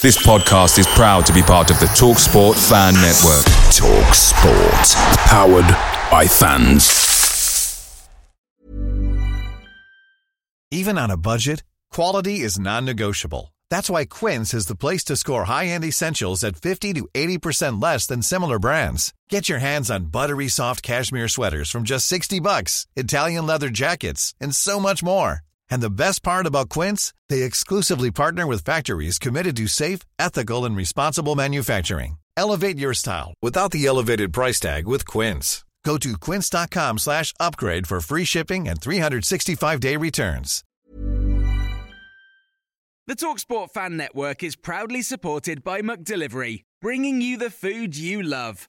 This podcast is proud to be part of the TalkSport Fan Network. TalkSport, powered by fans. Even on a budget, quality is non-negotiable. That's why Quince is the place to score high-end essentials at 50 to 80% less than similar brands. Get your hands on buttery soft cashmere sweaters from just 60 bucks, Italian leather jackets, and so much more. And the best part about Quince, they exclusively partner with factories committed to safe, ethical, and responsible manufacturing. Elevate your style without the elevated price tag with Quince. Go to quince.com slash upgrade for free shipping and 365-day returns. The TalkSport Fan Network is proudly supported by McDelivery, bringing you the food you love.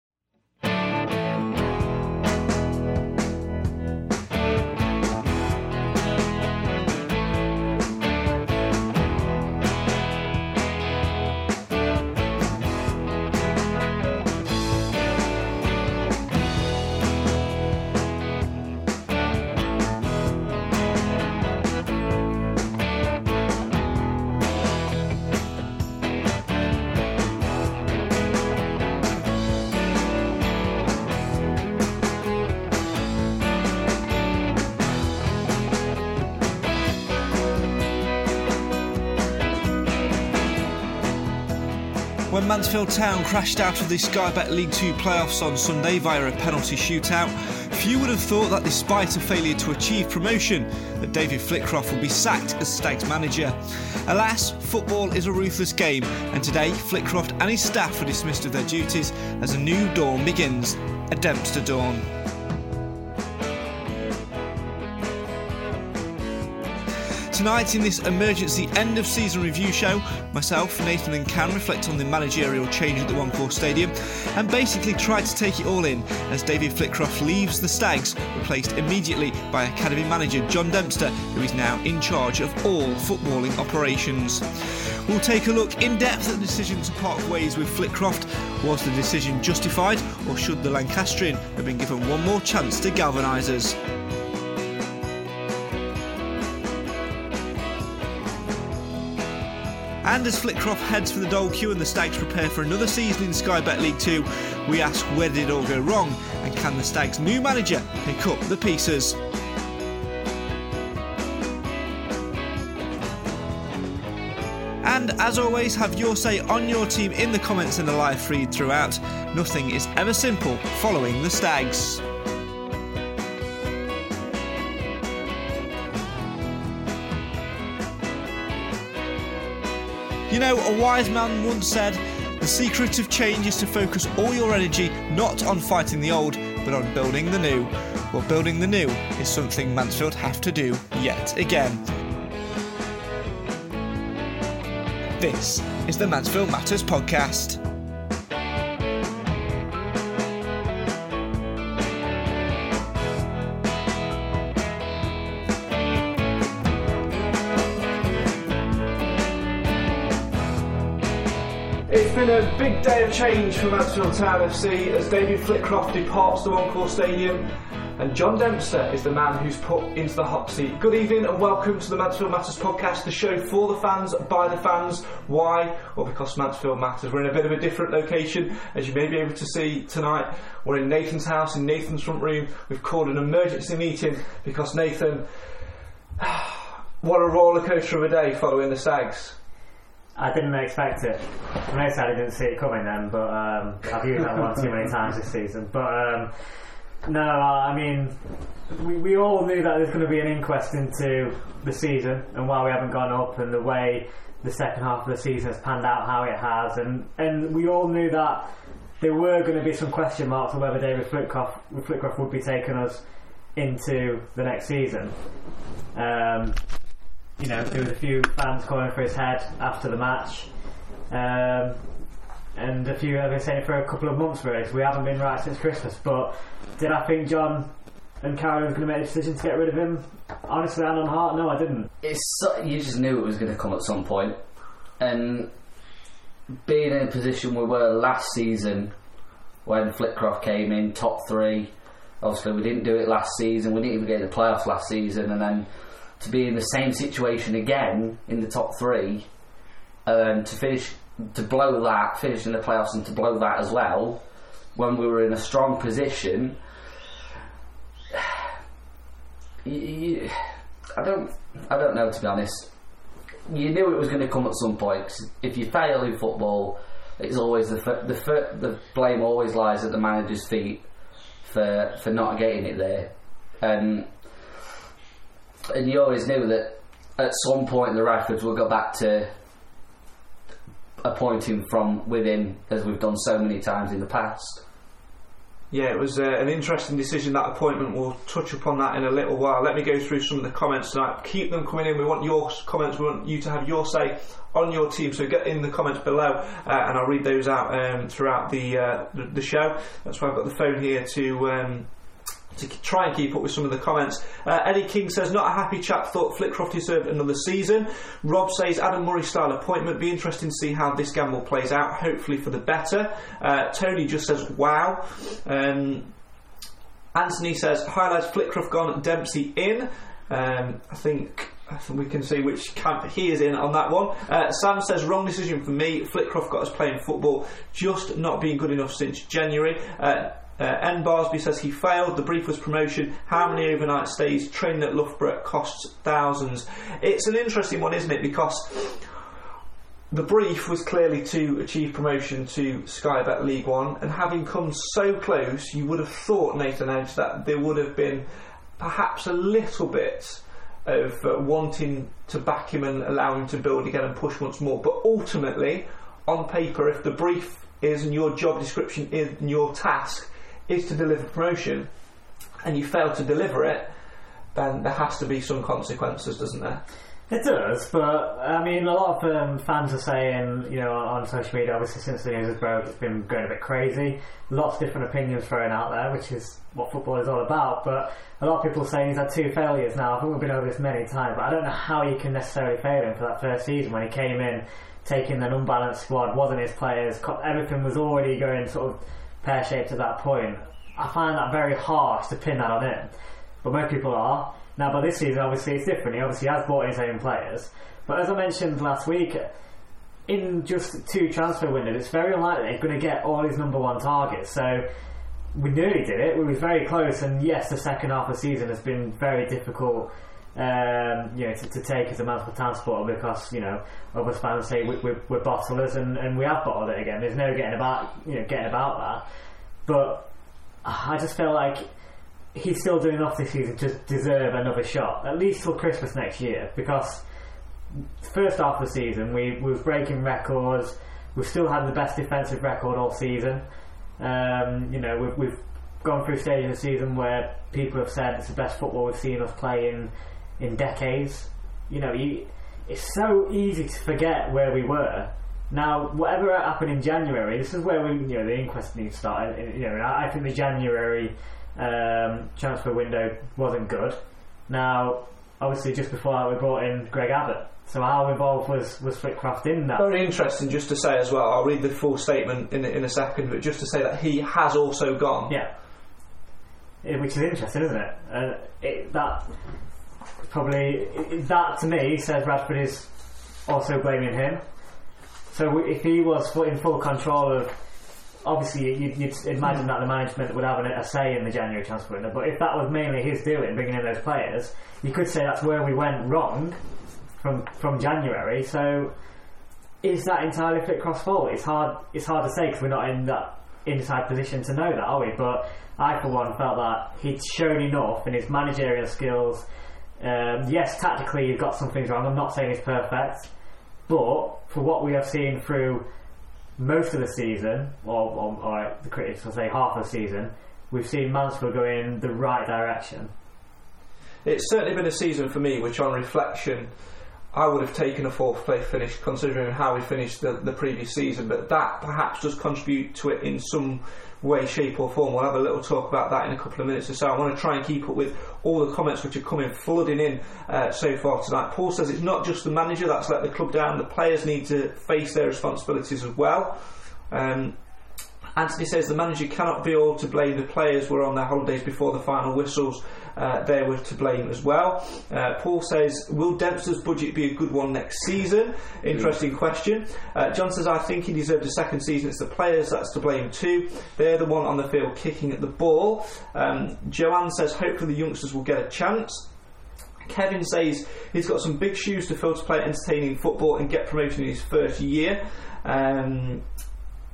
Mansfield Town crashed out of the Sky Bet League Two playoffs on Sunday via a penalty shootout, few would have thought that despite a failure to achieve promotion, that David Flitcroft would be sacked as Stags manager. Alas, football is a ruthless game, and today Flitcroft and his staff are dismissed of their duties as a new dawn begins, a Dempster dawn. Tonight, in this emergency end of season review show, myself, Nathan, and Cam reflect on the managerial change at the One Call Stadium and basically try to take it all in as David Flitcroft leaves the Stags, replaced immediately by Academy manager John Dempster, who is now in charge of all footballing operations. We'll take a look in depth at the decision to part ways with Flitcroft. Was the decision justified, or should the Lancastrian have been given one more chance to galvanise us? And as Flitcroft heads for the Dole Queue and the Stags prepare for another season in Sky Bet League 2, we ask where did it all go wrong and can the Stags' new manager pick up the pieces? And as always, have your say on your team in the comments in the live feed throughout. Nothing is ever simple following the Stags. Know, a wise man once said, the secret of change is to focus all your energy not on fighting the old, but on building the new. Well, building the new is something Mansfield have to do yet again. This is the Mansfield Matters podcast. Change for Mansfield Town FC as David Flitcroft departs the Call Stadium and John Dempster is the man who's put into the hot seat. Good evening and welcome to the Mansfield Matters podcast, the show for the fans, by the fans. Why? Well, because Mansfield Matters. We're in a bit of a different location, as you may be able to see tonight. We're in Nathan's house, in Nathan's front room. We've called an emergency meeting because Nathan, what a roller coaster of a day following the Stags. I didn't expect it. I'm know I didn't see it coming then, but um, I've used that one too many times this season. But um, no, I mean, we, we all knew that there's going to be an inquest into the season and why we haven't gone up and the way the second half of the season has panned out how it has, and and we all knew that there were going to be some question marks on whether David Flitcroft, Flitcroft would be taking us into the next season. Um, you know, there was a few fans calling for his head after the match, um, and a few have been saying for a couple of months really. So we haven't been right since Christmas. But did I think John and Karen was going to make a decision to get rid of him. Honestly, hand on heart, no, I didn't. It's so, you just knew it was going to come at some point, and being in a position we were last season when Flitcroft came in top three. Obviously, we didn't do it last season. We didn't even get the playoffs last season, and then to be in the same situation again in the top three, and to finish to blow that, finish in the playoffs, and to blow that as well when we were in a strong position. I don't, I don't know to be honest. You knew it was going to come at some point. if you fail in football, it's always the the the blame always lies at the manager's feet for for not getting it there, and and you always knew that at some point the Radfords will go back to appointing from within, as we've done so many times in the past. Yeah, it was uh, an interesting decision that appointment. We'll touch upon that in a little while. Let me go through some of the comments tonight. Keep them coming in. We want your comments. We want you to have your say on your team. So get in the comments below, uh, and I'll read those out um, throughout the, uh, the show. That's why I've got the phone here to. Um, to try and keep up with some of the comments. Uh, Eddie King says, not a happy chap, thought Flitcroft deserved another season. Rob says, Adam Murray style appointment, be interesting to see how this gamble plays out, hopefully for the better. Uh, Tony just says, wow. Um, Anthony says, highlights Flitcroft gone, Dempsey in. Um, I think I think we can see which camp he is in on that one. Uh, Sam says, wrong decision for me. Flitcroft got us playing football, just not being good enough since January. Uh, uh, N. Barsby says he failed. The brief was promotion. How many overnight stays? Training at Loughborough costs thousands. It's an interesting one, isn't it? Because the brief was clearly to achieve promotion to Sky Bet League One, and having come so close, you would have thought, Nathan Edge, that there would have been perhaps a little bit of uh, wanting to back him and allow him to build again and push once more. But ultimately, on paper, if the brief is and your job description is and your task is to deliver promotion, and you fail to deliver it, then there has to be some consequences, doesn't there? It does, but I mean, a lot of um, fans are saying, you know, on, on social media, obviously since the news has broke, it's been going a bit crazy. Lots of different opinions thrown out there, which is what football is all about. But a lot of people saying he's had two failures now. I think we've been over this many times, but I don't know how you can necessarily fail him for that first season when he came in, taking an unbalanced squad, wasn't his players, everything was already going sort of pear shaped at that point. I find that very harsh to pin that on him, but most people are. Now, by this season, obviously, it's different. He obviously has bought his own players. But as I mentioned last week, in just two transfer windows, it's very unlikely they're going to get all his number one targets. So we nearly did it. We were very close. And yes, the second half of the season has been very difficult. Um, you know, to, to take as a Mansfield Town supporter because you know other fans say we, we're, we're bottlers and, and we have bottled it again. There's no getting about you know getting about that. But I just feel like he's still doing enough this season to deserve another shot, at least till Christmas next year. Because first half of the season, we, we breaking records. We've still had the best defensive record all season. Um, you know, we've, we've gone through stages of the season where people have said it's the best football we've seen us play in in decades. You know, you, it's so easy to forget where we were. Now, whatever happened in January, this is where we, you know, the inquest needs to start. You know, I think the January um, transfer window wasn't good. Now, obviously, just before that, we brought in Greg Abbott. So how involved was was Flitcroft in that? Very interesting, just to say as well. I'll read the full statement in in a second, but just to say that he has also gone. Yeah. Which is interesting, isn't it? Uh, it that probably that to me says Radford is also blaming him. So if he was in full control of, obviously you'd, you'd imagine that the management would have a say in the January transfer window. But if that was mainly his doing, bringing in those players, you could say that's where we went wrong from from January. So is that entirely Flitcroft's fault? It's hard. It's hard to say because we're not in that inside position to know that, are we? But I, for one, felt that he'd shown enough in his managerial skills. Um, yes, tactically you've got some things wrong. I'm not saying it's perfect, but for what we have seen through most of the season, or, or, or the critics will say half of the season, we've seen Mansfield go in the right direction. It's certainly been a season for me, which on reflection, I would have taken a fourth place finish considering how we finished the, the previous season, but that perhaps does contribute to it in some way, shape, or form. We'll have a little talk about that in a couple of minutes or so. I want to try and keep up with all the comments which are coming flooding in uh, so far tonight. Paul says it's not just the manager that's let the club down, the players need to face their responsibilities as well. Um, Anthony says the manager cannot be all to blame. The players were on their holidays before the final whistles. Uh, they were to blame as well. Uh, Paul says, Will Dempster's budget be a good one next season? Interesting question. Uh, John says, I think he deserved a second season. It's the players that's to blame too. They're the one on the field kicking at the ball. Um, Joanne says, Hopefully the youngsters will get a chance. Kevin says he's got some big shoes to fill to play entertaining football and get promoted in his first year. Um,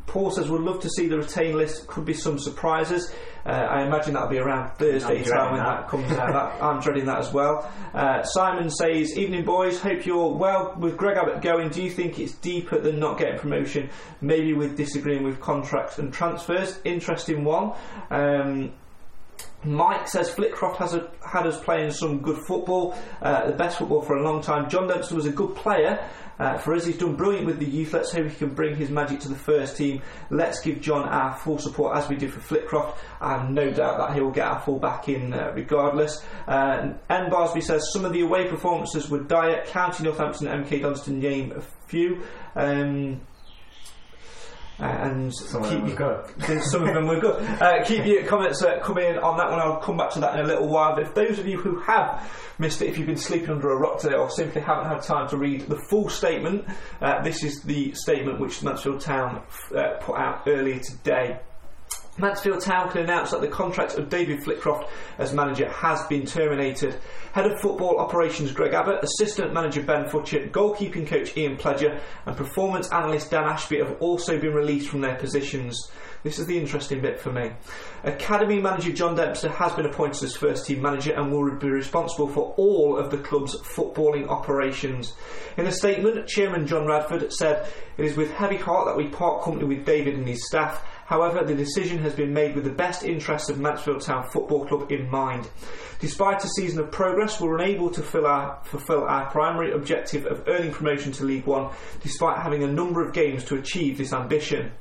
Paul says we'd love to see the retain list. Could be some surprises. Uh, I imagine that'll be around Thursday I'm time when that, that. comes out. That, I'm dreading that as well. Uh, Simon says, "Evening, boys. Hope you're well. With Greg Abbott going, do you think it's deeper than not getting promotion? Maybe with disagreeing with contracts and transfers. Interesting one." Um, Mike says Flitcroft has a, had us playing some good football, uh, the best football for a long time. John Dempster was a good player. Uh, for us, he's done brilliant with the youth. Let's hope he can bring his magic to the first team. Let's give John our full support as we did for Flitcroft. I have no doubt that he'll get our full back in uh, regardless. Uh, N. Barsby says some of the away performances were dire. County Northampton MK Dons to name a few. Um, and Some of keep them were good. some of them were good. Uh, keep your comments uh, coming in on that one. I'll come back to that in a little while. But if those of you who have missed it, if you've been sleeping under a rock today or simply haven't had time to read the full statement, uh, this is the statement which Mansfield Town uh, put out earlier today. Mansfield Town can announce that the contract of David Flitcroft as manager has been terminated. Head of football operations Greg Abbott, assistant manager Ben Futcher, goalkeeping coach Ian Pledger, and performance analyst Dan Ashby have also been released from their positions. This is the interesting bit for me. Academy manager John Dempster has been appointed as first team manager and will be responsible for all of the club's footballing operations. In a statement, Chairman John Radford said, It is with heavy heart that we part company with David and his staff. However, the decision has been made with the best interests of Mansfield Town Football Club in mind. Despite a season of progress, we're unable to our, fulfil our primary objective of earning promotion to League One, despite having a number of games to achieve this ambition.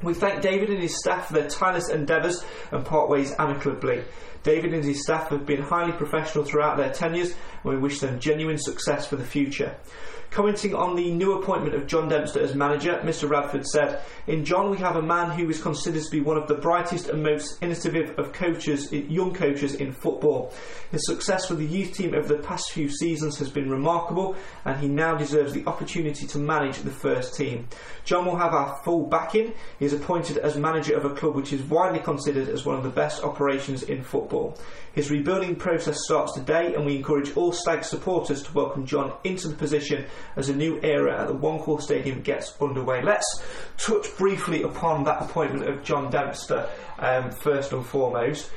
We thank David and his staff for their tireless endeavours and part ways amicably. David and his staff have been highly professional throughout their tenures, and we wish them genuine success for the future. Commenting on the new appointment of John Dempster as manager, Mr. Radford said, In John, we have a man who is considered to be one of the brightest and most innovative of coaches, young coaches in football. His success with the youth team over the past few seasons has been remarkable, and he now deserves the opportunity to manage the first team. John will have our full backing. He is appointed as manager of a club which is widely considered as one of the best operations in football. His rebuilding process starts today, and we encourage all Stag supporters to welcome John into the position as a new era at the One Call Stadium gets underway. Let's touch briefly upon that appointment of John Dempster um, first and foremost.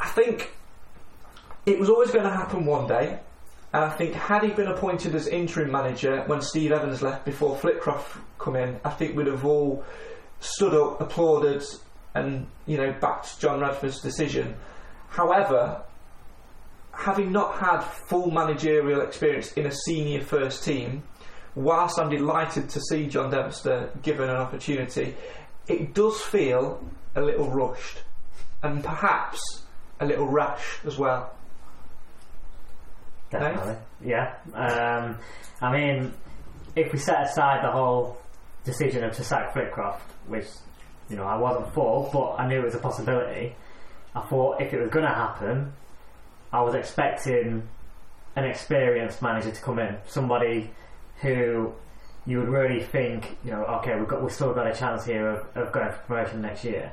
I think it was always going to happen one day. And I think had he been appointed as interim manager when Steve Evans left before Flitcroft come in, I think we'd have all stood up, applauded, and you know backed John Radford's decision. However, having not had full managerial experience in a senior first team, whilst I'm delighted to see John Dempster given an opportunity, it does feel a little rushed and perhaps a little rash as well. Definitely. Yeah. Um, I mean, if we set aside the whole decision of to sack Flitcroft, which you know I wasn't for, but I knew it was a possibility. I thought if it was going to happen, I was expecting an experienced manager to come in, somebody who you would really think, you know, okay, we've got we've still got a chance here of, of going for promotion next year.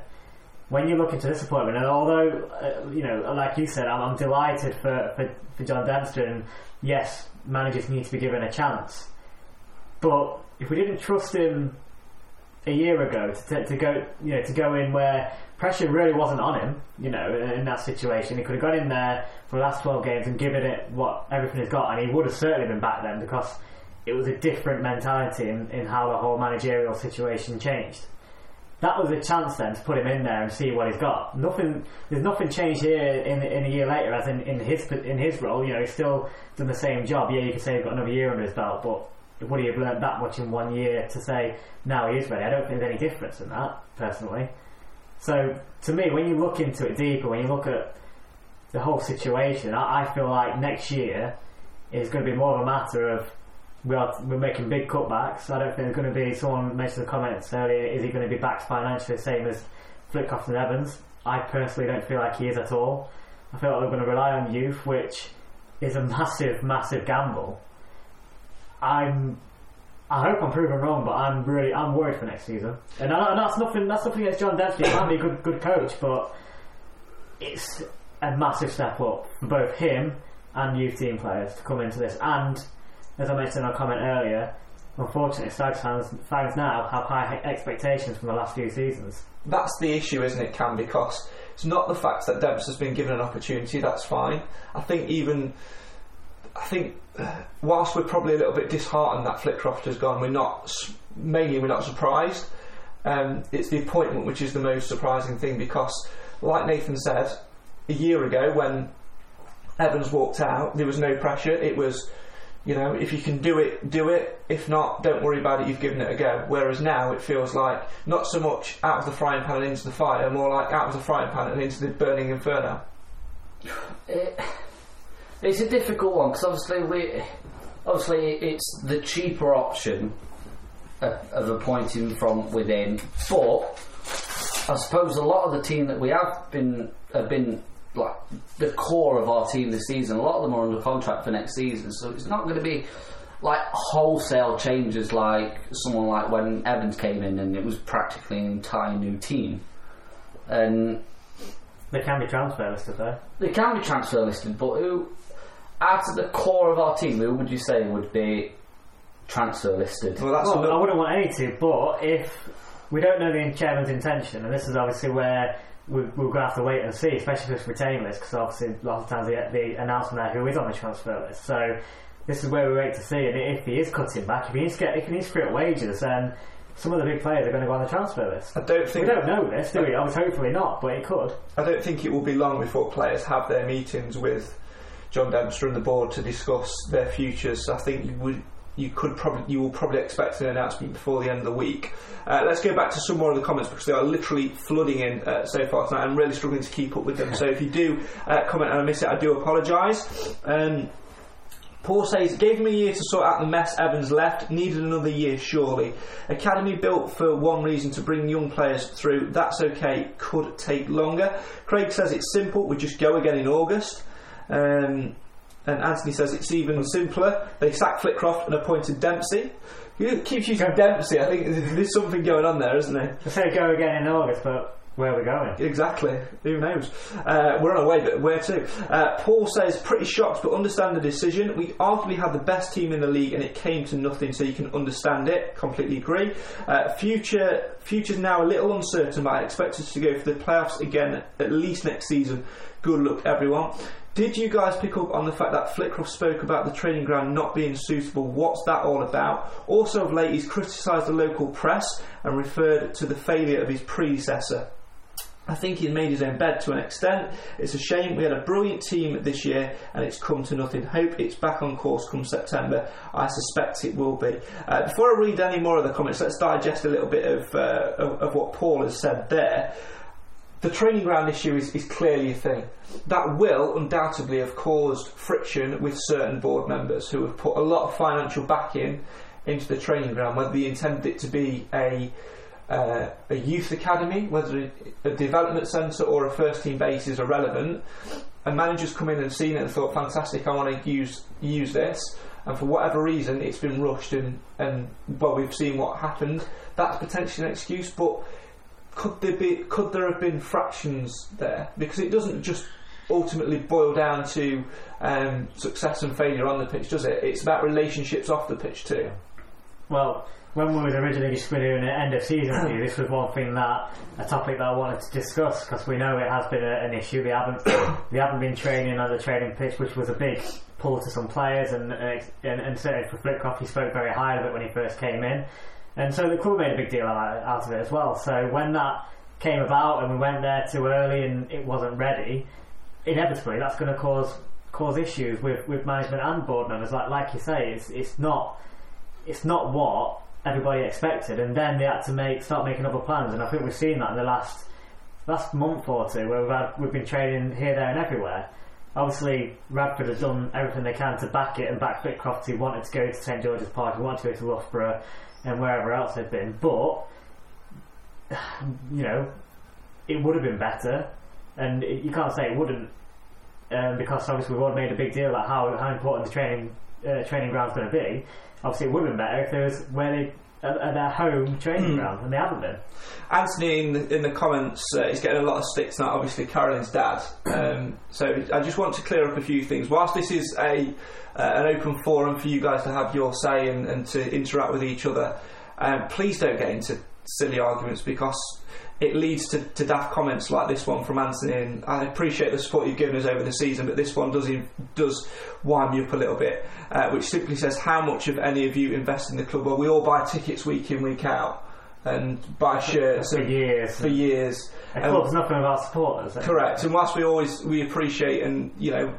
When you look into this appointment, and although uh, you know, like you said, I'm, I'm delighted for, for, for John and yes, managers need to be given a chance. But if we didn't trust him a year ago to, to go, you know, to go in where pressure really wasn't on him, you know, in that situation, he could have gone in there for the last 12 games and given it what everything he's got, and he would have certainly been back then because it was a different mentality in, in how the whole managerial situation changed. that was a chance then to put him in there and see what he's got. Nothing, there's nothing changed here in, in a year later, as in, in his in his role. You know, he's still done the same job. Yeah, you could say he's got another year under his belt, but would he have learned that much in one year to say now he is ready? I don't think there's any difference in that personally. So to me, when you look into it deeper, when you look at the whole situation, I, I feel like next year is going to be more of a matter of we are we're making big cutbacks. I don't think there's going to be someone mentioned the comments earlier. Is he going to be backed financially the same as Flitcroft and Evans? I personally don't feel like he is at all. I feel like they're going to rely on youth, which is a massive, massive gamble. I'm. I hope I'm proven wrong, but I'm really I'm worried for next season. And, I, and that's nothing. That's nothing against John Dempsey. He might be a good good coach, but it's a massive step up for both him and youth team players to come into this. And as I mentioned in our comment earlier, unfortunately, Stags fans, fans now have high expectations from the last few seasons. That's the issue, isn't it, Cam? Because it's not the fact that Dempsey has been given an opportunity. That's fine. I think even. I think uh, whilst we're probably a little bit disheartened that Flitcroft has gone, we're not mainly we're not surprised. Um, it's the appointment which is the most surprising thing because, like Nathan said, a year ago when Evans walked out, there was no pressure. It was, you know, if you can do it, do it. If not, don't worry about it. You've given it a go. Whereas now it feels like not so much out of the frying pan and into the fire, more like out of the frying pan and into the burning inferno. It, it's a difficult one because obviously we, obviously it's the cheaper option of, of appointing from within, but I suppose a lot of the team that we have been have been like the core of our team this season. A lot of them are under contract for next season, so it's not going to be like wholesale changes like someone like when Evans came in and it was practically an entire new team. And They can be transfer listed though. they can be transfer listed, but who, out of the core of our team, who would you say would be transfer listed? Well, that's Well, I wouldn't want any to, but if we don't know the chairman's intention, and this is obviously where we, we're going to have to wait and see, especially if it's retained list, because obviously a lot of times they, they announce from there who is on the transfer list. So this is where we wait to see, and if he is cutting back, if he needs to get, if he needs to create wages, then some of the big players are going to go on the transfer list. I don't think We don't know this, do we? I was hopefully not, but it could. I don't think it will be long before players have their meetings with John Dempster and the board to discuss their futures. I think you would. You could probably, you will probably expect an announcement before the end of the week. Uh, let's go back to some more of the comments because they are literally flooding in uh, so far tonight. I'm really struggling to keep up with them. so if you do uh, comment and I miss it, I do apologise. Um, Paul says, gave him a year to sort out the mess Evans left, needed another year surely. Academy built for one reason to bring young players through, that's okay, could take longer. Craig says it's simple, we just go again in August. Um, and Anthony says it's even simpler. They sacked Flitcroft and appointed Dempsey. He keeps using Dempsey, I think there's something going on there, isn't there? They say go again in August, but where are we going? Exactly. Who knows? Uh, we're on our way, but where to? Uh, Paul says, pretty shocked, but understand the decision. We arguably had the best team in the league, and it came to nothing, so you can understand it. Completely agree. Uh, future, future's now a little uncertain, but I expect us to go for the playoffs again at least next season. Good luck, everyone. Did you guys pick up on the fact that Flitcroft spoke about the training ground not being suitable? What's that all about? Also, of late, he's criticised the local press and referred to the failure of his predecessor. I think he's made his own bed to an extent. It's a shame. We had a brilliant team this year and it's come to nothing. Hope it's back on course come September. I suspect it will be. Uh, before I read any more of the comments, let's digest a little bit of, uh, of, of what Paul has said there. The training ground issue is, is clearly a thing. That will undoubtedly have caused friction with certain board members who have put a lot of financial backing into the training ground, whether they intended it to be a uh, a youth academy, whether a development centre or a first team base is irrelevant. And managers come in and seen it and thought, fantastic, I want to use use this. And for whatever reason, it's been rushed and, and well, we've seen what happened. That's potentially an excuse, but could there be could there have been fractions there? Because it doesn't just ultimately boil down to um, success and failure on the pitch, does it? It's about relationships off the pitch too. Well, when we was originally just doing an end of season this was one thing that a topic that I wanted to discuss because we know it has been a, an issue. we haven't they haven't been training on the training pitch, which was a big pull to some players, and and, and certainly for Flitcroft, he spoke very highly of it when he first came in. And so the club made a big deal out, of it as well. So when that came about and we went there too early and it wasn't ready, inevitably that's going to cause cause issues with, with management and board members. Like like you say, it's it's not it's not what everybody expected, and then they had to make start making other plans. And I think we've seen that in the last last month or two, where we've had, we've been training here, there, and everywhere. Obviously, Radford has done everything they can to back it and back Flitcroft. He wanted to go to St George's Park, he wanted to go to Loughborough, and wherever else they've been. But you know, it would have been better, and it, you can't say it wouldn't, um, because obviously we've all made a big deal about how how important the training uh, training ground's going to be. Obviously, it would have been better if there was where they at, at their home training ground, and they haven't been. Anthony in the, in the comments uh, is getting a lot of sticks now. Obviously, Carolyn's dad. Um, so I just want to clear up a few things. Whilst this is a uh, an open forum for you guys to have your say and, and to interact with each other, um, please don't get into silly arguments because it leads to, to daft comments like this one from Anthony. And I appreciate the support you've given us over the season, but this one does does wind me up a little bit, uh, which simply says how much of any of you invest in the club? Well, we all buy tickets week in week out and buy shirts For and- years. For years. And- club's nothing about our supporters. eh? Correct. And whilst we always we appreciate and you know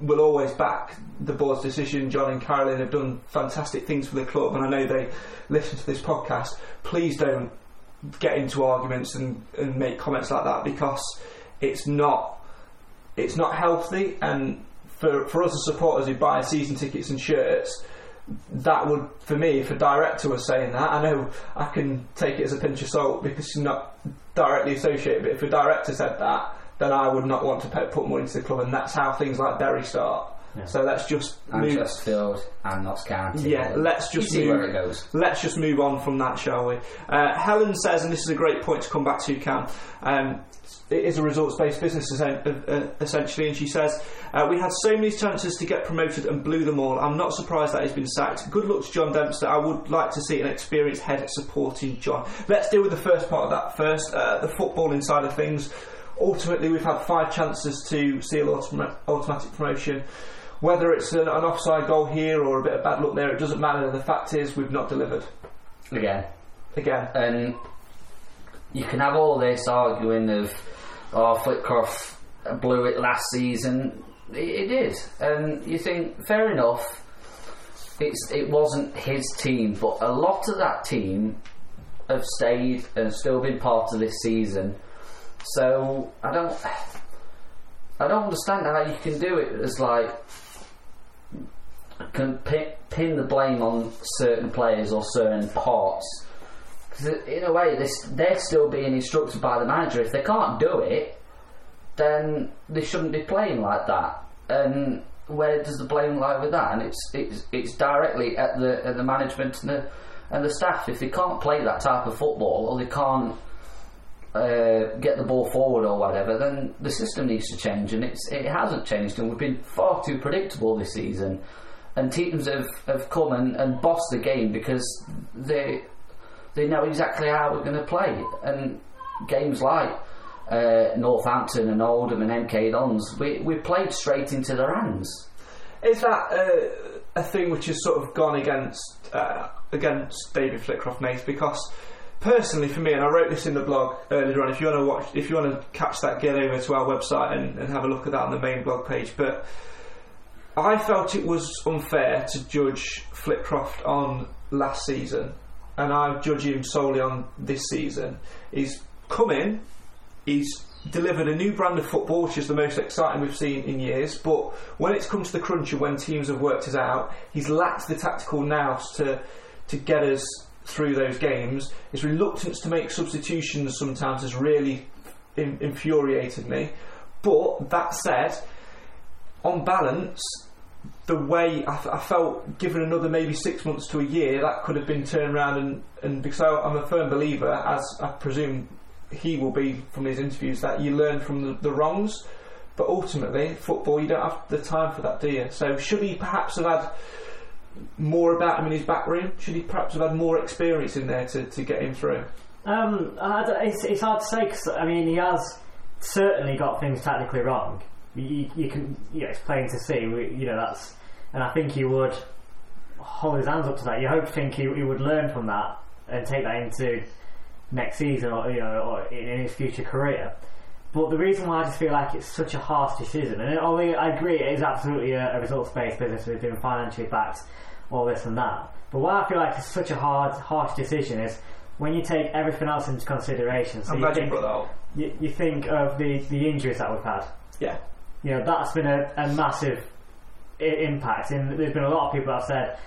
we'll always back the board's decision. John and Carolyn have done fantastic things for the club, and I know they listen to this podcast. Please don't get into arguments and, and make comments like that because it's not it's not healthy. And for for us as supporters who buy season tickets and shirts. That would, for me, if a director was saying that, I know I can take it as a pinch of salt because it's not directly associated. But if a director said that, then I would not want to put, put money into the club, and that's how things like Derry start. So let's just And move. Chesterfield and Notts County. Yeah, let's just see move. where it goes. Let's just move on from that, shall we? Uh, Helen says, and this is a great point to come back to, Cam. Um, it is a results-based business essen- uh, uh, essentially, and she says uh, we had so many chances to get promoted and blew them all. I'm not surprised that he's been sacked. Good luck to John Dempster. I would like to see an experienced head supporting John. Let's deal with the first part of that first, uh, the footballing side of things. Ultimately, we've had five chances to seal automa- automatic promotion. Whether it's an, an offside goal here or a bit of bad luck there, it doesn't matter. The fact is, we've not delivered Again. again. And you can have all this arguing of, oh, Flitcroft blew it last season. It, it is. And you think, fair enough, it's, it wasn't his team, but a lot of that team have stayed and still been part of this season. So I don't, I don't understand how you can do it as like can pin, the blame on certain players or certain parts. Because in a way, they're still being instructed by the manager. If they can't do it, then they shouldn't be playing like that. And where does the blame lie with that? And it's it's it's directly at the at the management and the and the staff. If they can't play that type of football or they can't uh, get the ball forward or whatever, then the system needs to change. And it's it hasn't changed, and we've been far too predictable this season. And teams have, have come and, and bossed the game because they they know exactly how we're going to play. And games like uh, Northampton and Oldham and MK Dons, we, we played straight into their hands. Is that uh, a thing which has sort of gone against uh, against David Flitcroft, Nate? Because personally, for me, and I wrote this in the blog earlier on. If you want to watch, if you want to catch that, get over to our website and, and have a look at that on the main blog page. But I felt it was unfair to judge Flitcroft on last season, and I judge him solely on this season. He's come in, he's delivered a new brand of football, which is the most exciting we've seen in years. But when it's come to the crunch and when teams have worked us out, he's lacked the tactical nous to to get us through those games. His reluctance to make substitutions sometimes has really in, infuriated me. But that said, on balance, the way I, felt given another maybe six months to a year, that could have been turned around and, and because I, I'm a firm believer, as I presume he will be from his interviews, that you learn from the, the wrongs. But ultimately, football, you don't have the time for that, do you? So should he perhaps have had more about him in his back room? Should he perhaps have had more experience in there to, to get him through? Um, it's, it's hard to say 'cause, I mean he has certainly got things technically wrong. You, you can, you know, it's plain to see. We, you know that's, and I think he would hold his hands up to that. You hope think he, he would learn from that and take that into next season or you know or in, his future career. But the reason why I just feel like it's such a harsh decision, and although I agree it is absolutely a, a results-based business, we're doing financially backed, all this and that. But why I feel like it's such a hard, harsh decision is when you take everything else into consideration. So I'm you glad you think, brought that up. you, you think of the, the injuries that we've had. Yeah. You know, that's been a, a massive I- impact. And there's been a lot of people that have said,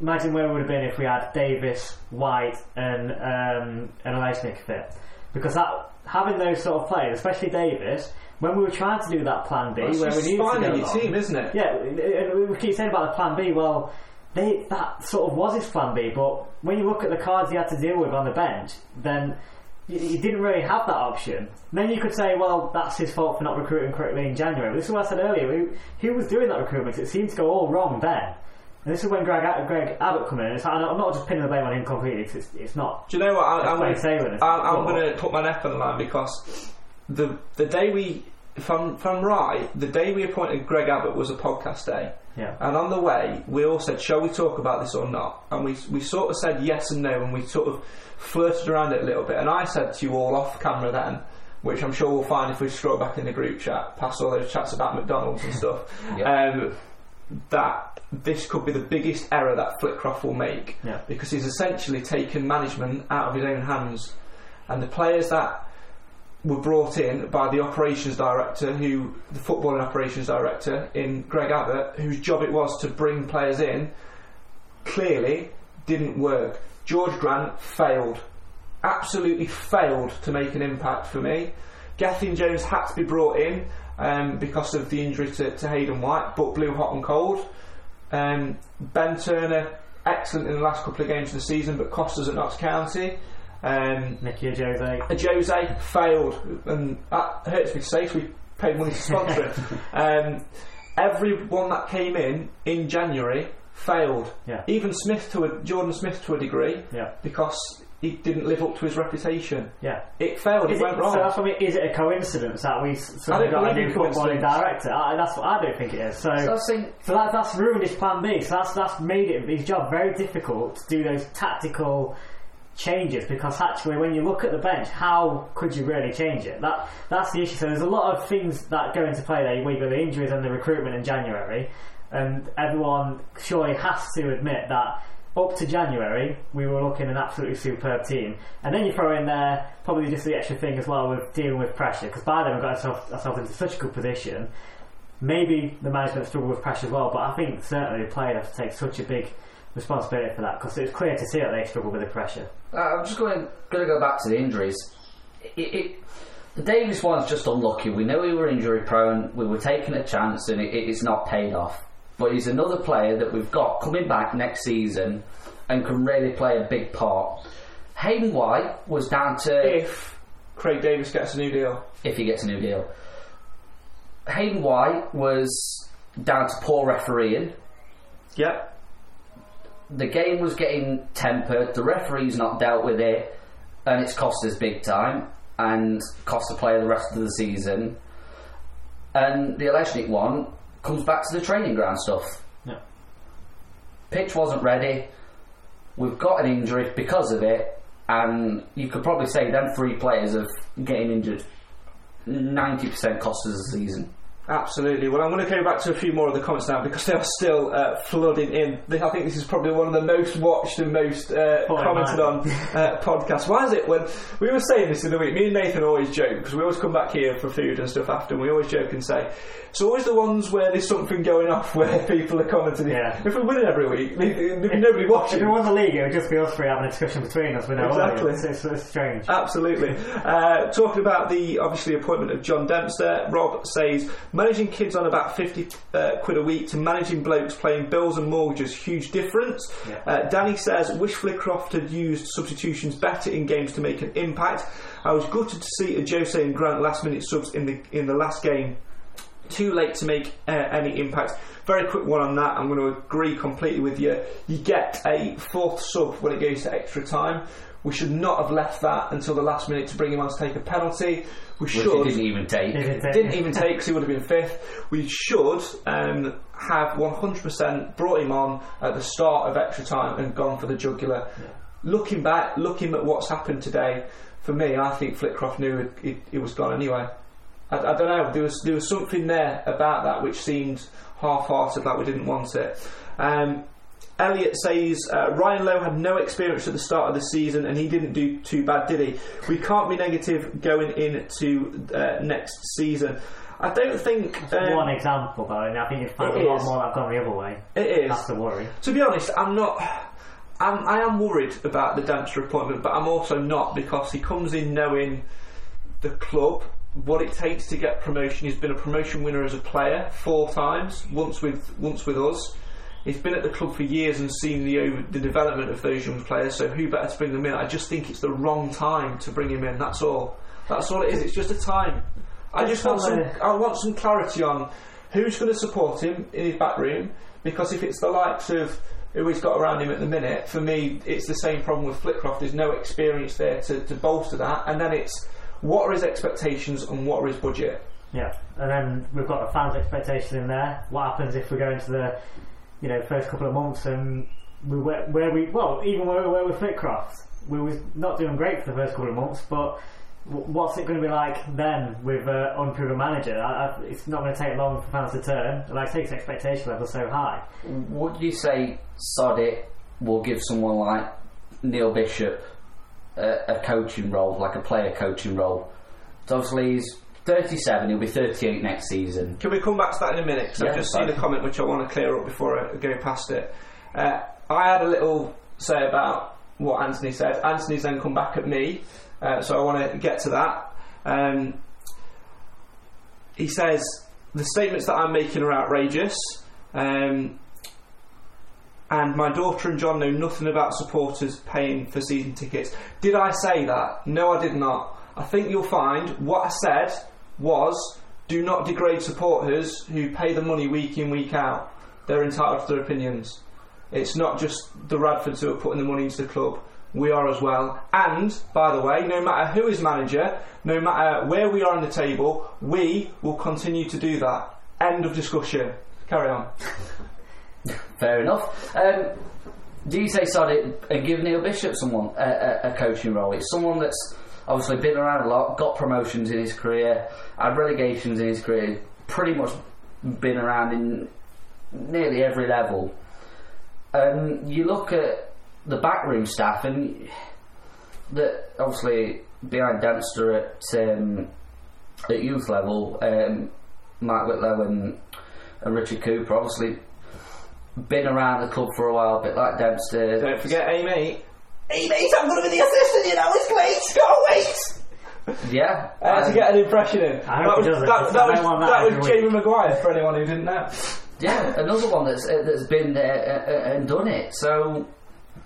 imagine where we would have been if we had Davies, White, and um, and Elishnik fit. Because that having those sort of players, especially Davies, when we were trying to do that plan B, That's where we needed to go your team, isn't it? yeah, and we keep saying about the plan B. Well, they, that sort of was his plan B, but when you look at the cards he had to deal with on the bench, then he didn't really have that option. then you could say, well, that's his fault for not recruiting correctly in January. This is what I said earlier. Who, who was doing that recruitment? It seemed to go all wrong then. And this is when Greg, Greg Abbott come in. It's, I'm not just pinning the blame on him completely. It's, it's not. Do you know what? I, I'm, gonna, sailing, I'm, it? I'm going to put my neck on the line because the the day we, if I'm, if I'm right, the day we appointed Greg Abbott was a podcast day. Yeah. And on the way, we all said, "Shall we talk about this or not?" And we we sort of said yes and no, and we sort of flirted around it a little bit. And I said to you all off camera then, which I'm sure we'll find if we scroll back in the group chat, past all those chats about McDonald's and stuff, Yeah. um, that this could be the biggest error that Flitcroft will make Yeah. because he's essentially taken management out of his own hands, and the players that were brought in by the operations director, who the footballing operations director in Greg Abbott, whose job it was to bring players in, clearly didn't work. Jorge Grant failed, absolutely failed to make an impact for me. Gethin Jones had to be brought in um, because of the injury to, to Hayden White, but blew hot and cold. Um, ben Turner, excellent in the last couple of games of the season, but cost us at Notts County. Um, Nicky Ajose. Ajose failed, and that hurts me to say 'cause we paid money to sponsor it. Um, everyone that came in in January failed. Yeah. Even Smith to a Jordan Smith to a degree Yeah. because he didn't live up to his reputation. Yeah. It failed. Is it went it, wrong. so that's what I mean, is it a coincidence that we s- I suddenly don't got a believe new footballing director? I, that's what I don't think it is. So, So I think so that, that's ruined his plan B. So that's that's made it his job very difficult to do those tactical changes because actually, when you look at the bench, how could you really change it? That that's the issue. So there's a lot of things that go into play there. We've got the injuries and the recruitment in January, and everyone surely has to admit that. Up to January, we were looking an absolutely superb team, and then you throw in there probably just the extra thing as well with dealing with pressure. Because by then we got ourselves, ourselves into such a good position. Maybe the management struggle with pressure as well, but I think certainly the players have to take such a big responsibility for that because it's clear to see that they struggle with the pressure. Uh, I'm just going going to go back to the injuries. It, it, the Davies one's just unlucky. We know we were injury prone. We were taking a chance, and it, it's not paid off. But he's another player that we've got coming back next season and can really play a big part. Hayden White was down to if Craig Davies gets a new deal. if he gets a new deal. Hayden White was down to poor refereeing. Yep. The game was getting tempered. The referee's not dealt with it, and it's cost us big time and cost the player the rest of the season. And the Eleshnik one comes back to the training ground stuff. Yeah. Pitch wasn't ready. We've got an injury because of it, and you could probably say them three players of getting injured. Ninety percent cost us the season. Absolutely. Well, I'm going to go back to a few more of the comments now because they are still uh, flooding in. I think this is probably one of the most watched and most uh, commented on uh, podcasts. Why is it when we were saying this in the week? Me and Nathan always joke because we always come back here for food and stuff after, and we always joke and say it's always the ones where there's something going off where people are commenting. Yeah. If we're winning every week, there'd be nobody If watching. we won the league, it would just be us three having a discussion between us no Exactly. audience. It's, it's strange. Absolutely. Uh, talking about the obviously appointment of John Dempster, Rob says managing kids on about 50 uh, quid a week to managing blokes playing bills and mortgages, huge difference. Yeah. Uh, Danny says wish Flitcroft had used substitutions better in games to make an impact. I was gutted to see Ajose and Grant last minute subs in the in the last game. Too late to make uh, any impact. Very quick one on that. I'm going to agree completely with you. You get a fourth sub when it goes to extra time. We should not have left that until the last minute to bring him on to take a penalty. We Which should he didn't even take. Didn't even take because he would have been fifth. We should um, have 100% brought him on at the start of extra time and gone for the jugular. looking back, looking at what's happened today, for me, I think Flitcroft knew it, it, it was gone anyway. I, I don't know. There was there was something there about that which seemed half-hearted, like we didn't want it. Um, Elliot says uh, Ryan Lowe had no experience at the start of the season and he didn't do too bad, did he? We can't be negative going into uh, next season. I don't think. Um, One example, though, and I think you'd find a lot is. more that have gone the other way. it is. That's the worry. To be honest, I'm not. I'm, I am worried about the Dempster appointment, but I'm also not because he comes in knowing the club, what it takes to get promotion. He's been a promotion winner as a player four times, once with once with us. He's been at the club for years and seen the over, the development of those young players. So who better to bring them in? I just think it's the wrong time to bring him in. That's all. That's all it is. It's just a time. I just want some. I want some clarity on who's going to support him in his back room. Because if it's the likes of who he's got around him at the minute, for me, it's the same problem with Flitcroft. There's no experience there to, to bolster that, and then it's what are his expectations and what are his budget. Yeah, and then we've got the fans' expectations in there. What happens if we go into the, you know, first couple of months and we where, where we well even where we were with Flitcroft, we was not doing great for the first couple of months, but what's it going to be like then with an unproven manager? I, I, it's not going to take long for fans to turn. Like, takes expectation level so high. Would you say sod it will give someone like Neil Bishop a, a coaching role, like a player coaching role? So obviously he's 37, he'll be 38 next season. Can we come back to that in a minute? Because I've just seen a comment which I want to clear up before I go past it. Uh, I had a little say about what Anthony said. Anthony's then come back at me, uh, so I want to get to that. Um, he says the statements that I'm making are outrageous. Um, and my daughter and John know nothing about supporters paying for season tickets. Did I say that? No, I did not. I think you'll find what I said was do not degrade supporters who pay the money week in, week out. They're entitled to their opinions. It's not just the Radfords who are putting the money into the club. We are as well. And, by the way, no matter who is manager, no matter where we are on the table, we will continue to do that. End of discussion. Carry on. Fair enough. Um, do you say it and give Neil Bishop someone a, a coaching role? It's someone that's obviously been around a lot, got promotions in his career, had relegations in his career, pretty much been around in nearly every level. Um, you look at the backroom staff, and that obviously behind Dempster at um, at youth level, um, Mark Whitlow and, and Richard Cooper, obviously been around the club for a while, a bit like Dempster. Don't forget Amy. Hey mate, I'm going to be the assistant, you know, it's late, go wait! Yeah. I had to um, get an impression in. I that was, he doesn't, that, 'cause that was, that that was Jamie Maguire for anyone who didn't know. yeah, another one that's uh, that's been there uh, uh, and done it. So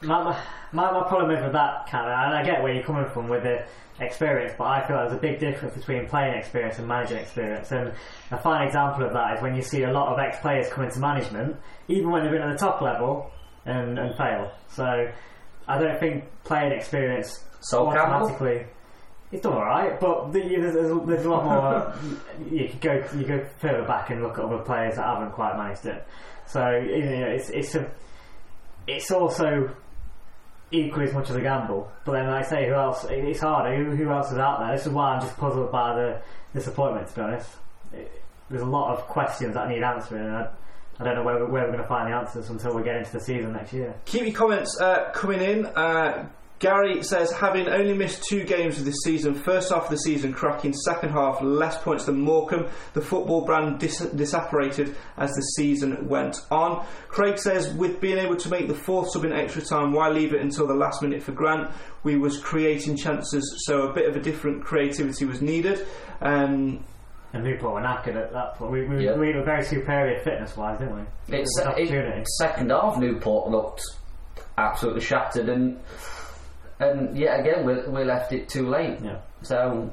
My, my, my, my problem is with that kind of, and I get where you're coming from with the experience, but I feel there's a big difference between playing experience and managing experience. And a fine example of that is when you see a lot of ex players come into management, even when they've been at the top level, and, and fail. So I don't think playing experience Sol Campbell? automatically. It's done alright, but the, you, there's, there's, a lot more. you could go you go further back and look at other players that haven't quite managed it. So you know, it's it's a, it's also equally as much of a gamble. But then, like I say, who else? It's harder. Who, who else is out there? This is why I'm just puzzled by the disappointment. To be honest, it, there's a lot of questions that need answering, and I, I don't know where, where we're going to find the answers until we get into the season next year. Keep your comments uh, coming in. Uh, Gary says, having only missed two games of this season, first half of the season cracking, second half less points than Morecambe. The football brand dis- disapparated as the season went on. Craig says, with being able to make the fourth sub in extra time, why leave it until the last minute for Grant? We was creating chances, so a bit of a different creativity was needed. Um, And Newport were knackered at that point. We, we, Yeah. we were very superior fitness wise, didn't we? it's It was it, second half Newport looked absolutely shattered, and and yet again we we left it too late. Yeah. So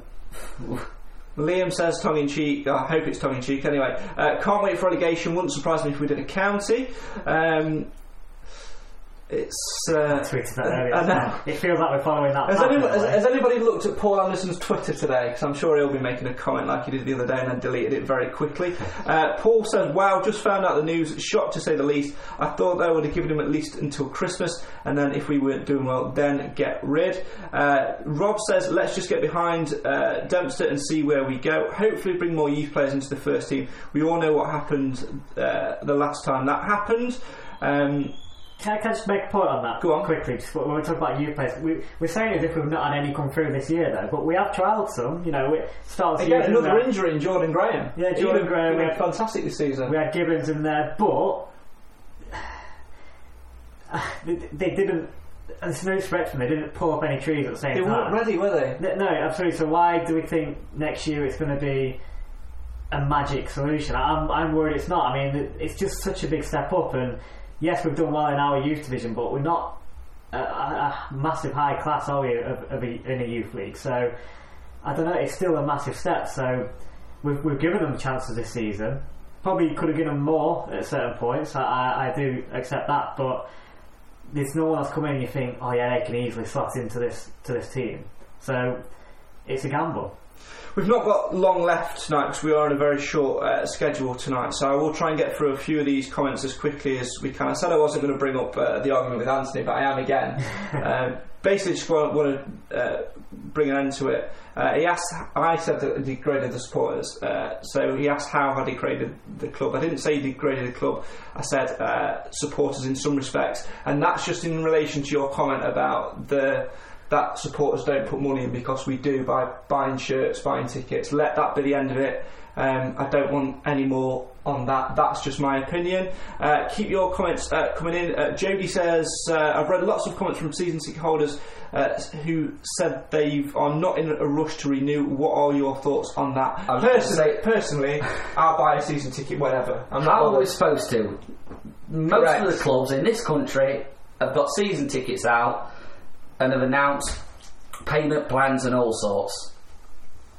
Liam says tongue in cheek. I hope it's tongue in cheek. Anyway, uh, can't wait for relegation. Wouldn't surprise me if we did a county. Um, It's. Uh, tweeted that earlier. I know. It feels like we're following that. Has, anyone, has, has anybody looked at Paul Anderson's Twitter today? Because I'm sure he'll be making a comment like he did the other day and then deleted it very quickly. Uh, Paul says, Wow, just found out the news. Shocked to say the least. I thought they would have given him at least until Christmas, and then if we weren't doing well, then get rid. Uh, Rob says, Let's just get behind uh, Dempster and see where we go. Hopefully, bring more youth players into the first team. We all know what happened uh, the last time that happened. Um, Can I, can I just make a point on that Go on. quickly? Just when we talk about youth players, we, we're saying as if we've not had any come through this year, though. But we have trialled some. You know, we start again, another injury in Jordan Graham. Yeah, Jordan Graham, we had- fantastic this season. We had Gibbons in there, but they, they didn't. And there's no for them. They didn't pull up any trees at the same They time. They weren't ready, were they? Th- No, absolutely. So why do we think next year it's going to be a magic solution? I'm, I'm worried it's not. I mean, it's just such a big step up, and yes, we've done well in our youth division, but we're not a, a, massive high class, are we, of, of a, in a youth league? So I don't know. It's still a massive step. So we've, we've given them chances this season. Probably could have given them more at certain points. I, I, I do accept that, but there's no one else coming and you think, oh yeah, they can easily slot into this to this team. So it's a gamble. We've not got long left tonight because we are on a very short uh, schedule tonight. So I will try and get through a few of these comments as quickly as we can. I said I wasn't going to bring up uh, the argument with Anthony, but I am again. um, basically, just want, want to uh, bring an end to it. Uh, he asked. I said that I degraded the supporters. Uh, so he asked how I degraded the club. I didn't say he degraded the club. I said uh, supporters in some respects, and that's just in relation to your comment about the that supporters don't put money in because we do by buying shirts, buying tickets. Let that be the end of it. Um, I don't want any more on that. That's just my opinion. Uh, keep your comments uh, coming in. Uh, Jody says, uh, I've read lots of comments from season ticket holders uh, who said they are not in a rush to renew. What are your thoughts on that? I was gonna Personally, say- personally, I'll buy a season ticket whenever. I'm not How are we supposed to? Most Correct. of the clubs in this country have got season tickets out and have announced payment plans and all sorts.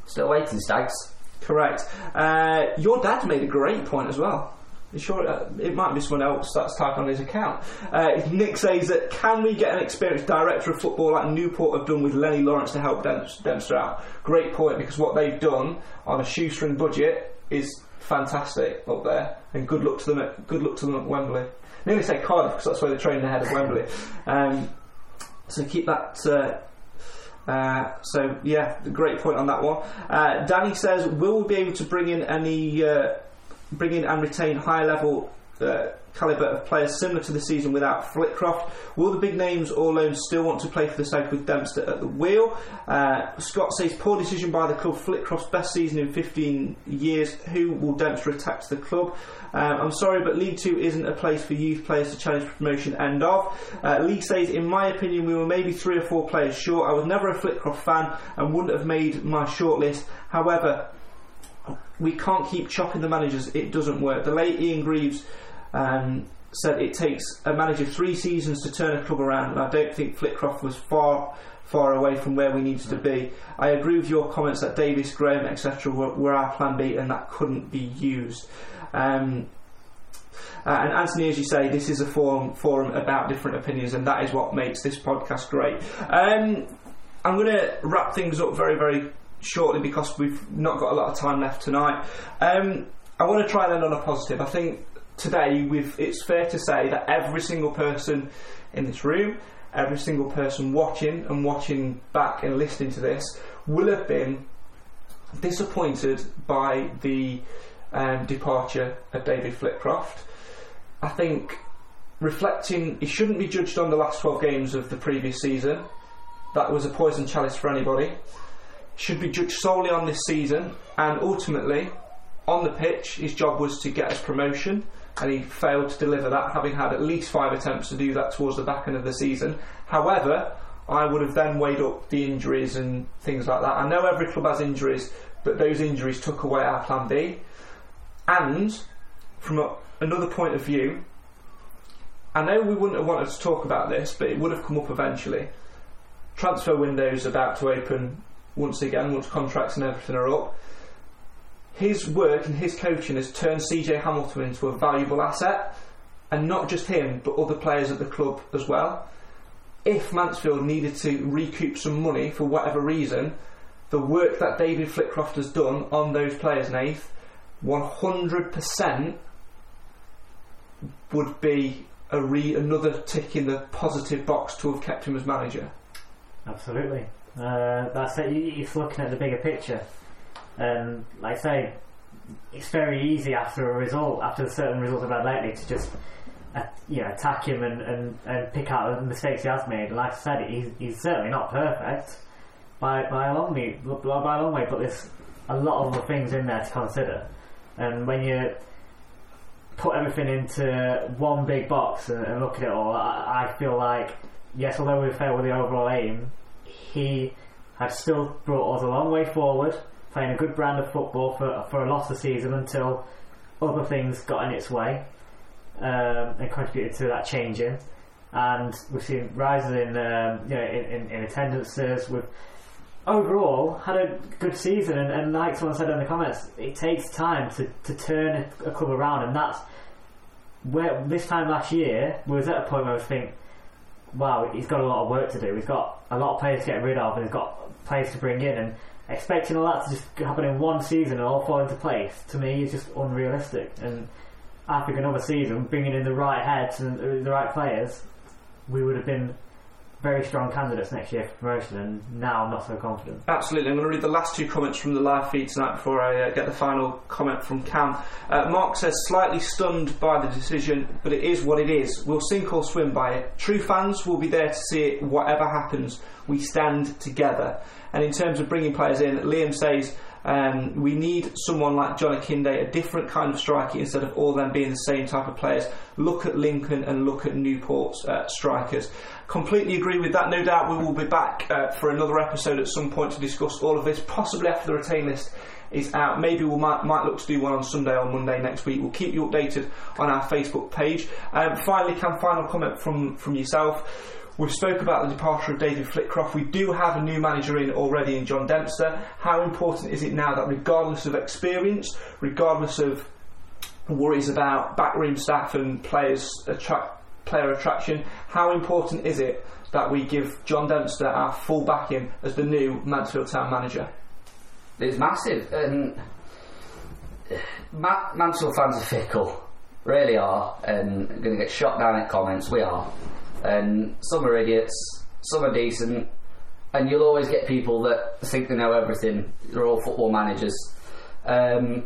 Still waiting, Stags. Correct. Uh, your dad made a great point as well. Sure, uh, it might be someone else that's typed on his account. Uh, Nick says that can we get an experienced director of football like Newport have done with Lennie Lawrence to help Dempster out? Great point because what they've done on a shoestring budget is fantastic up there, and good luck to them. At, good luck to them at Wembley. Nearly say Cardiff because that's where they're training ahead of Wembley. Um, so keep that. Uh, uh, so yeah, great point on that one. Uh, Danny says, will we be able to bring in any, uh, bring in and retain high level calibre of players similar to the season without Flitcroft? Will the big names or loans still want to play for the side with Dempster at the wheel? Uh, Scott says, poor decision by the club. Flitcroft's best season in 15 years. Who will Dempster attack to the club? Um, I'm sorry, but League Two isn't a place for youth players to challenge promotion. End of. Uh, League says, in my opinion, we were maybe three or four players short. I was never a Flitcroft fan and wouldn't have made my shortlist. However, we can't keep chopping the managers. It doesn't work. The late Ian Greaves um, said it takes a manager three seasons to turn a club around, and I don't think Flitcroft was far far away from where we needed to be. I agree with your comments that Davies, Graham, etc. Were, were our plan B, and that couldn't be used. Um, uh, and Anthony, as you say, this is a forum forum about different opinions, and that is what makes this podcast great. Um, I'm going to wrap things up very, very shortly because we've not got a lot of time left tonight. Um, I want to try and end on a positive. I think today we've, it's fair to say that every single person in this room, every single person watching and watching back and listening to this will have been disappointed by the um, departure of David Flitcroft. I think reflecting, he shouldn't be judged on the last 12 games of the previous season. That was a poison chalice for anybody. Should be judged solely on this season, and ultimately, on the pitch, his job was to get us promotion, and he failed to deliver that, having had at least five attempts to do that towards the back end of the season. However, I would have then weighed up the injuries and things like that. I know every club has injuries, but those injuries took away our plan B. And from a, another point of view, I know we wouldn't have wanted to talk about this, but it would have come up eventually. Transfer window's about to open once again, once contracts and everything are up. His work and his coaching has turned CJ Hamilton into a valuable asset. and not just him, but other players at the club as well. If Mansfield needed to recoup some money for whatever reason, the work that David Flitcroft has done on those players, Nath, 100% would be a re- another tick in the positive box to have kept him as manager. Absolutely. Uh, that's it. You're looking at the bigger picture, and like I say, it's very easy after a result, after a certain result had lately, to just uh, you know attack him and, and, and pick out the mistakes he has made. Like I said, he's, he's certainly not perfect by by a long way, by a long way, but there's a lot of other things in there to consider. And when you put everything into one big box and, and look at it all, I, I feel like yes, although we failed with the overall aim, he had still brought us a long way forward, playing a good brand of football for for a lot of the season until other things got in its way um, and contributed to that changing. And we've seen rises in um, you know in, in, in attendances. We've overall had a good season, and, and like someone said in the comments, it takes time to, to turn a club around, and that's where this time last year we was at a point where I was thinking, wow, he's got a lot of work to do. He's got a lot of players to get rid of, and he's got players to bring in, and expecting all that to just happen in one season and all fall into place to me is just unrealistic. And I think another season, bringing in the right heads and the right players, we would have been very strong candidates next year for promotion. And now I'm not so confident. Absolutely. I'm going to read the last two comments from the live feed tonight before I uh, get the final comment from Cam. Uh, Mark says, slightly stunned by the decision, but it is what it is. We'll sink or swim by it. True fans will be there to see it, whatever happens. We stand together. And in terms of bringing players in, Liam says, um, we need someone like John Akinde, a different kind of striker instead of all them being the same type of players. Look at Lincoln and look at Newport's uh, strikers. Completely agree with that. No doubt we will be back uh, for another episode at some point to discuss all of this, possibly after the retain list is out. Maybe we might, might look to do one on Sunday or Monday next week. We'll keep you updated on our Facebook page. Um, finally, can final comment from, from yourself. We've spoke about the departure of David Flitcroft. We do have a new manager in already in John Dempster. How important is it now that regardless of experience, regardless of worries about backroom staff and players attract, player attraction, how important is it that we give John Dempster our full backing as the new Mansfield Town manager? It's massive, and Ma- Mansfield fans are fickle, really are, and going to get shot down at comments. We are, and some are idiots, some are decent, and you'll always get people that think they know everything. They're all football managers, um,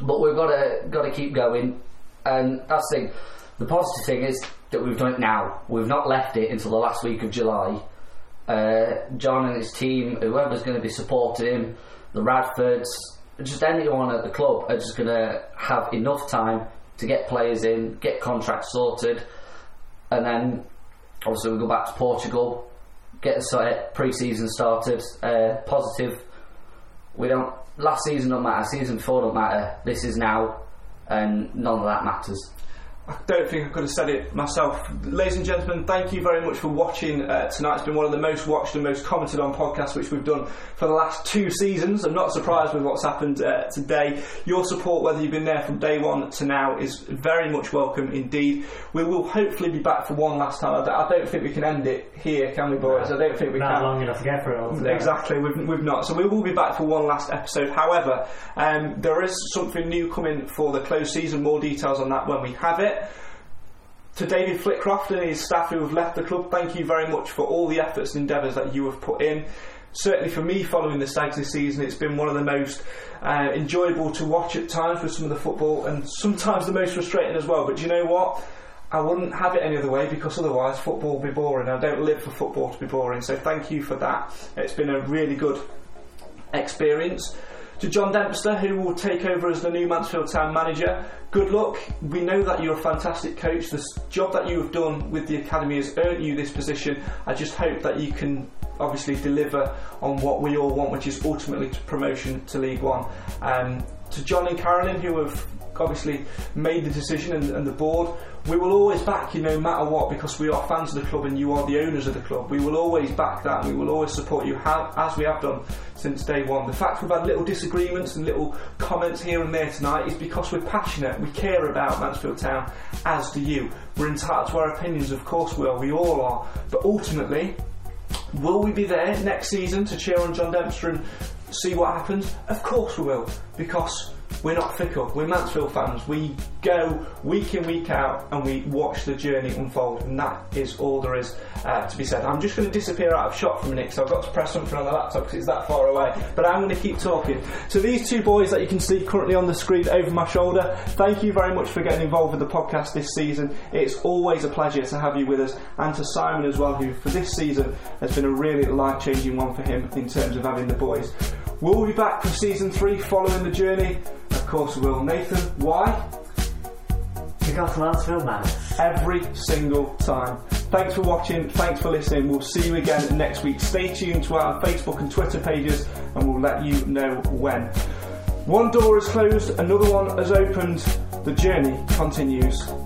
but we've got to got to keep going, and that's the thing. The positive thing is that we've done it now. We've not left it until the last week of July. Uh, John and his team, whoever's going to be supporting him, the Radfords, just anyone at the club are just going to have enough time to get players in, get contracts sorted, and then obviously we go back to Portugal, get the pre-season started. Uh, positive. We don't. Last season don't matter. Season four don't matter. This is now, and none of that matters. I don't think I could have said it myself. Ladies and gentlemen, thank you very much for watching uh, tonight. It's been one of the most watched and most commented on podcasts which we've done for the last two seasons. I'm not surprised with what's happened uh, today. Your support, whether you've been there from day one to now, is very much welcome indeed. We will hopefully be back for one last time. I don't, think we can end it here, can we, boys? I don't think we Not can. long enough to get through it. Exactly, we've, we've not. So we will be back for one last episode. However, um, there is something new coming for the close season. More details on that when we have it. To David Flitcroft and his staff who have left the club, thank you very much for all the efforts and endeavours that you have put in. Certainly for me, following the Stags this season, it's been one of the most uh, enjoyable to watch at times with some of the football, and sometimes the most frustrating as well. But you know what? I wouldn't have it any other way because otherwise football would be boring. I don't live for football to be boring. So thank you for that. It's been a really good experience. To John Dempster, who will take over as the new Mansfield Town manager, good luck. We know that you're a fantastic coach. The job that you have done with the academy has earned you this position. I just hope that you can obviously deliver on what we all want, which is ultimately to promotion to League One. Um, to John and Carolyn, who have obviously made the decision and, and the board, we will always back you no matter what because we are fans of the club and you are the owners of the club. We will always back that and we will always support you as we have done since day one. The fact we've had little disagreements and little comments here and there tonight is because we're passionate. We care about Mansfield Town, as do you. We're entitled to our opinions, of course we are. We all are. But ultimately, will we be there next season to cheer on John Dempster and see what happens? Of course we will, because we're not fickle. We're Mansfield fans. We go week in, week out, and we watch the journey unfold, and that is all there is uh, to be said. I'm just going to disappear out of shot for a minute, so I've got to press something on the laptop because it's that far away. But I'm going to keep talking. So these two boys that you can see currently on the screen over my shoulder, thank you very much for getting involved with the podcast this season. It's always a pleasure to have you with us, and to Simon as well, who for this season has been a really life-changing one for him in terms of having the boys. We'll be back for season three following the journey. Of course, will. Nathan, why? Because Mansfield man. Every single time. Thanks for watching. Thanks for listening. We'll see you again next week. Stay tuned to our Facebook and Twitter pages, and we'll let you know when. One door is closed, another one has opened. The journey continues.